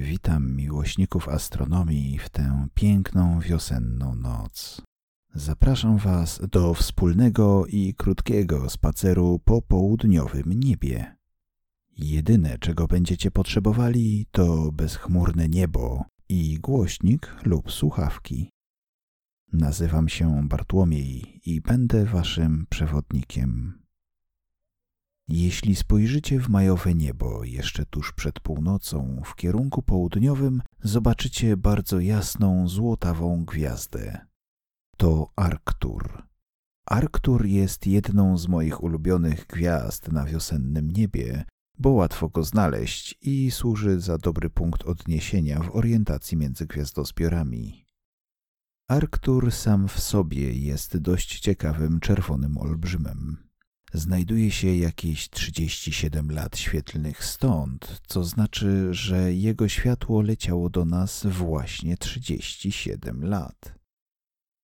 Witam miłośników astronomii w tę piękną wiosenną noc. Zapraszam Was do wspólnego i krótkiego spaceru po południowym niebie. Jedyne, czego będziecie potrzebowali, to bezchmurne niebo i głośnik lub słuchawki. Nazywam się Bartłomiej i będę Waszym przewodnikiem. Jeśli spojrzycie w majowe niebo jeszcze tuż przed północą w kierunku południowym, zobaczycie bardzo jasną, złotawą gwiazdę. To Arktur. Arktur jest jedną z moich ulubionych gwiazd na wiosennym niebie, bo łatwo go znaleźć i służy za dobry punkt odniesienia w orientacji między gwiazdozbiorami. Arktur sam w sobie jest dość ciekawym czerwonym olbrzymem znajduje się jakieś 37 lat świetlnych stąd, co znaczy, że jego światło leciało do nas właśnie 37 lat.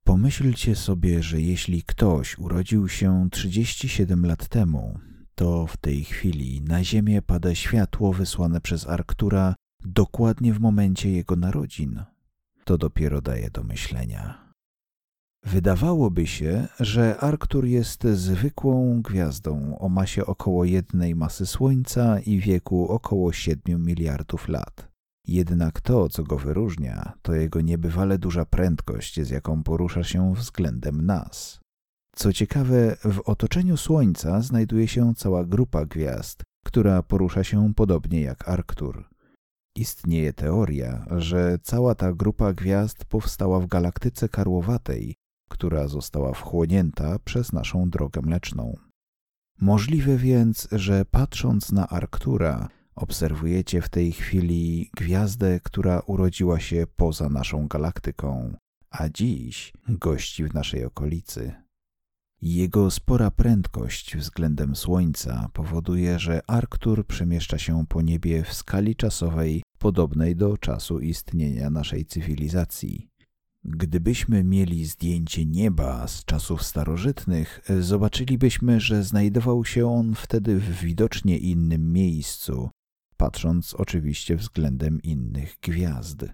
Pomyślcie sobie, że jeśli ktoś urodził się 37 lat temu, to w tej chwili na Ziemię pada światło wysłane przez Arktura dokładnie w momencie jego narodzin. To dopiero daje do myślenia. Wydawałoby się, że Arktur jest zwykłą gwiazdą o masie około jednej masy Słońca i wieku około 7 miliardów lat. Jednak to, co go wyróżnia, to jego niebywale duża prędkość, z jaką porusza się względem nas. Co ciekawe, w otoczeniu Słońca znajduje się cała grupa gwiazd, która porusza się podobnie jak Arktur. Istnieje teoria, że cała ta grupa gwiazd powstała w galaktyce karłowatej, która została wchłonięta przez naszą drogę mleczną. Możliwe więc, że patrząc na Arktura, obserwujecie w tej chwili gwiazdę, która urodziła się poza naszą galaktyką, a dziś gości w naszej okolicy. Jego spora prędkość względem Słońca powoduje, że Arktur przemieszcza się po niebie w skali czasowej podobnej do czasu istnienia naszej cywilizacji. Gdybyśmy mieli zdjęcie nieba z czasów starożytnych, zobaczylibyśmy, że znajdował się on wtedy w widocznie innym miejscu, patrząc oczywiście względem innych gwiazd.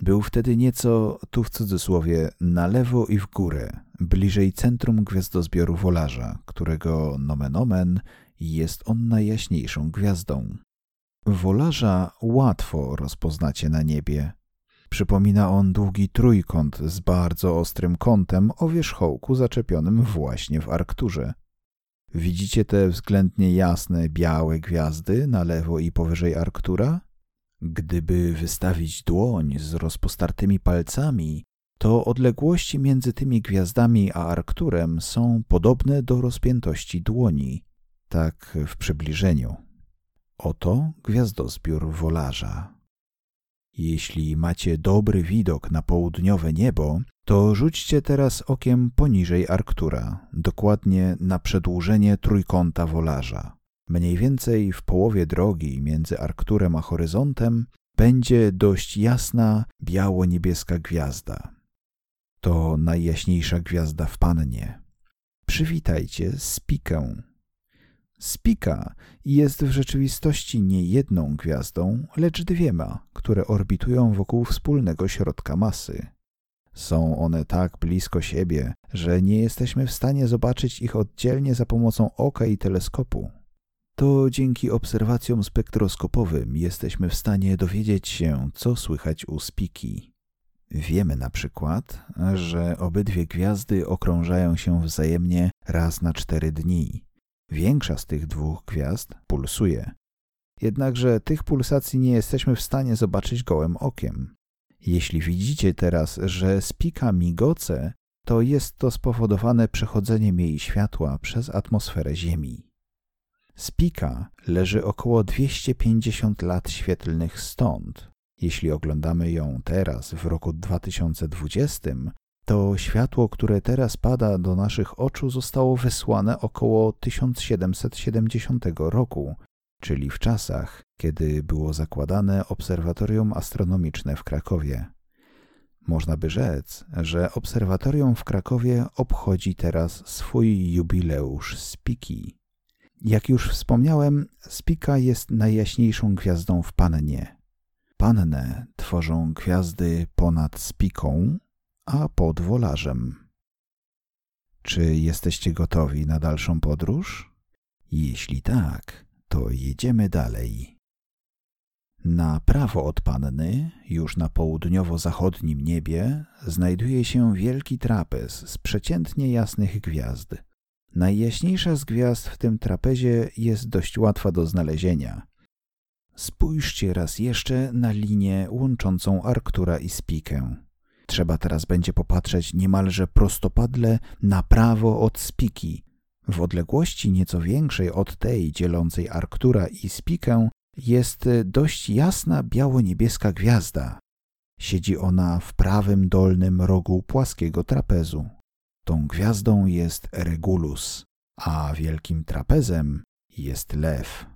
Był wtedy nieco, tu w cudzysłowie, na lewo i w górę, bliżej centrum gwiazdozbioru Wolarza, którego nomen omen jest on najjaśniejszą gwiazdą. Wolarza łatwo rozpoznacie na niebie, Przypomina on długi trójkąt z bardzo ostrym kątem o wierzchołku zaczepionym właśnie w Arkturze. Widzicie te względnie jasne, białe gwiazdy na lewo i powyżej Arktura? Gdyby wystawić dłoń z rozpostartymi palcami, to odległości między tymi gwiazdami a Arkturem są podobne do rozpiętości dłoni, tak w przybliżeniu. Oto gwiazdozbiór wolarza. Jeśli macie dobry widok na południowe niebo, to rzućcie teraz okiem poniżej Arktura, dokładnie na przedłużenie trójkąta wolarza. Mniej więcej w połowie drogi między Arkturem a horyzontem będzie dość jasna, biało-niebieska gwiazda. To najjaśniejsza gwiazda w Pannie. Przywitajcie Spikę, Spika jest w rzeczywistości nie jedną gwiazdą, lecz dwiema, które orbitują wokół wspólnego środka masy. Są one tak blisko siebie, że nie jesteśmy w stanie zobaczyć ich oddzielnie za pomocą oka i teleskopu. To dzięki obserwacjom spektroskopowym jesteśmy w stanie dowiedzieć się, co słychać u spiki. Wiemy na przykład, że obydwie gwiazdy okrążają się wzajemnie raz na cztery dni, Większa z tych dwóch gwiazd pulsuje. Jednakże tych pulsacji nie jesteśmy w stanie zobaczyć gołym okiem. Jeśli widzicie teraz, że spika migoce, to jest to spowodowane przechodzeniem jej światła przez atmosferę Ziemi. Spika leży około 250 lat świetlnych stąd. Jeśli oglądamy ją teraz, w roku 2020, to światło, które teraz pada do naszych oczu, zostało wysłane około 1770 roku, czyli w czasach, kiedy było zakładane obserwatorium astronomiczne w Krakowie. Można by rzec, że obserwatorium w Krakowie obchodzi teraz swój jubileusz Spiki. Jak już wspomniałem, Spika jest najjaśniejszą gwiazdą w Pannie. Pannę tworzą gwiazdy ponad spiką, a pod wolarzem. Czy jesteście gotowi na dalszą podróż? Jeśli tak, to jedziemy dalej. Na prawo od Panny, już na południowo-zachodnim niebie, znajduje się wielki trapez z przeciętnie jasnych gwiazd. Najjaśniejsza z gwiazd w tym trapezie jest dość łatwa do znalezienia. Spójrzcie raz jeszcze na linię łączącą Arktura i Spikę. Trzeba teraz będzie popatrzeć niemalże prostopadle na prawo od Spiki. W odległości nieco większej od tej dzielącej Arktura i Spikę jest dość jasna biało-niebieska gwiazda. Siedzi ona w prawym dolnym rogu płaskiego trapezu. Tą gwiazdą jest Regulus, a wielkim trapezem jest lew.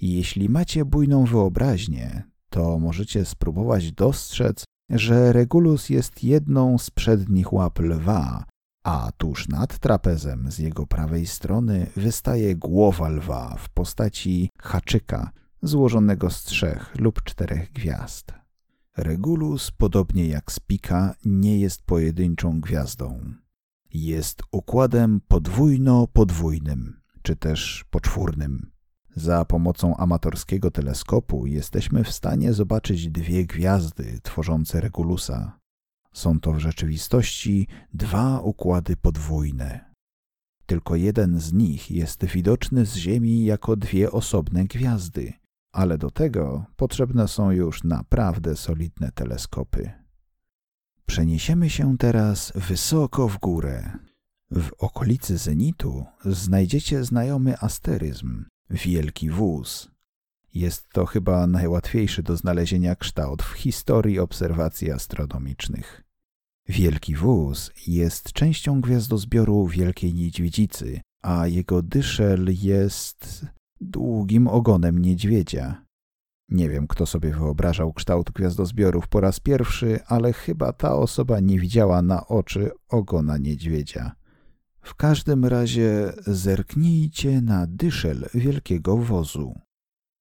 Jeśli macie bujną wyobraźnię, to możecie spróbować dostrzec, że Regulus jest jedną z przednich łap lwa, a tuż nad trapezem z jego prawej strony wystaje głowa lwa w postaci haczyka złożonego z trzech lub czterech gwiazd. Regulus, podobnie jak Spika, nie jest pojedynczą gwiazdą. Jest układem podwójno-podwójnym, czy też poczwórnym. Za pomocą amatorskiego teleskopu jesteśmy w stanie zobaczyć dwie gwiazdy tworzące Regulusa. Są to w rzeczywistości dwa układy podwójne. Tylko jeden z nich jest widoczny z Ziemi jako dwie osobne gwiazdy, ale do tego potrzebne są już naprawdę solidne teleskopy. Przeniesiemy się teraz wysoko w górę. W okolicy zenitu znajdziecie znajomy asteryzm, wielki wóz. Jest to chyba najłatwiejszy do znalezienia kształt w historii obserwacji astronomicznych. Wielki wóz jest częścią gwiazdozbioru Wielkiej Niedźwiedzicy, a jego dyszel jest długim ogonem niedźwiedzia. Nie wiem, kto sobie wyobrażał kształt gwiazdozbiorów po raz pierwszy, ale chyba ta osoba nie widziała na oczy ogona niedźwiedzia. W każdym razie zerknijcie na dyszel wielkiego wozu.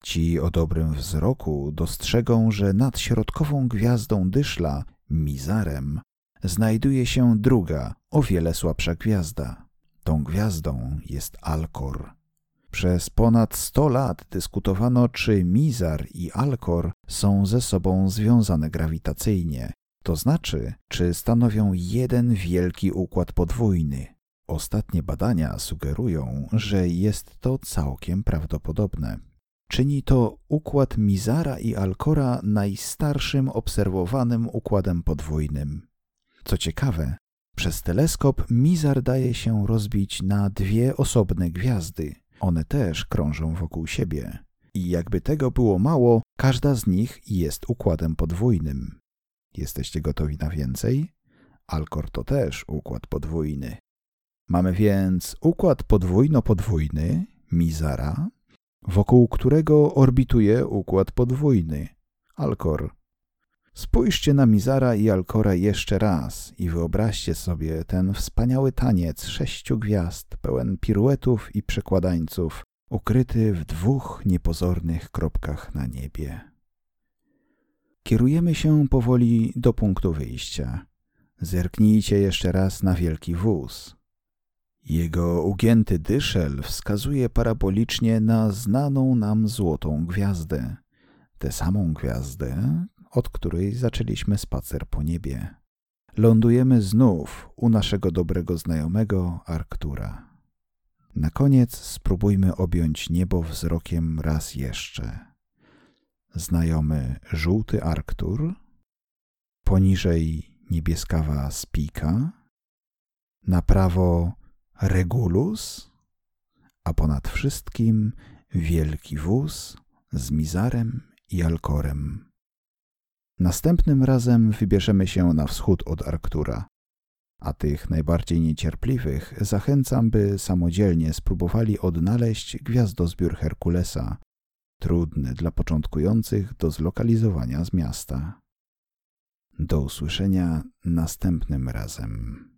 Ci o dobrym wzroku dostrzegą, że nad środkową gwiazdą dyszla, mizarem, znajduje się druga, o wiele słabsza gwiazda. Tą gwiazdą jest Alkor. Przez ponad sto lat dyskutowano, czy Mizar i Alkor są ze sobą związane grawitacyjnie, to znaczy, czy stanowią jeden wielki układ podwójny. Ostatnie badania sugerują, że jest to całkiem prawdopodobne. Czyni to układ Mizara i Alkora najstarszym obserwowanym układem podwójnym. Co ciekawe, przez teleskop Mizar daje się rozbić na dwie osobne gwiazdy. One też krążą wokół siebie. I jakby tego było mało, każda z nich jest układem podwójnym. Jesteście gotowi na więcej? Alkor to też układ podwójny. Mamy więc układ podwójno-podwójny, Mizara, wokół którego orbituje układ podwójny, Alkor. Spójrzcie na Mizara i Alkora jeszcze raz i wyobraźcie sobie ten wspaniały taniec sześciu gwiazd, pełen piruetów i przekładańców, ukryty w dwóch niepozornych kropkach na niebie. Kierujemy się powoli do punktu wyjścia. Zerknijcie jeszcze raz na wielki wóz. Jego ugięty dyszel wskazuje parabolicznie na znaną nam złotą gwiazdę. Tę samą gwiazdę, od której zaczęliśmy spacer po niebie. Lądujemy znów u naszego dobrego znajomego Arktura. Na koniec spróbujmy objąć niebo wzrokiem raz jeszcze. Znajomy żółty Arktur, poniżej niebieskawa spika, na prawo Regulus, a ponad wszystkim wielki wóz z Mizarem i Alkorem. Następnym razem wybierzemy się na wschód od Arktura, a tych najbardziej niecierpliwych zachęcam, by samodzielnie spróbowali odnaleźć gwiazdozbiór Herkulesa, trudny dla początkujących do zlokalizowania z miasta. Do usłyszenia następnym razem.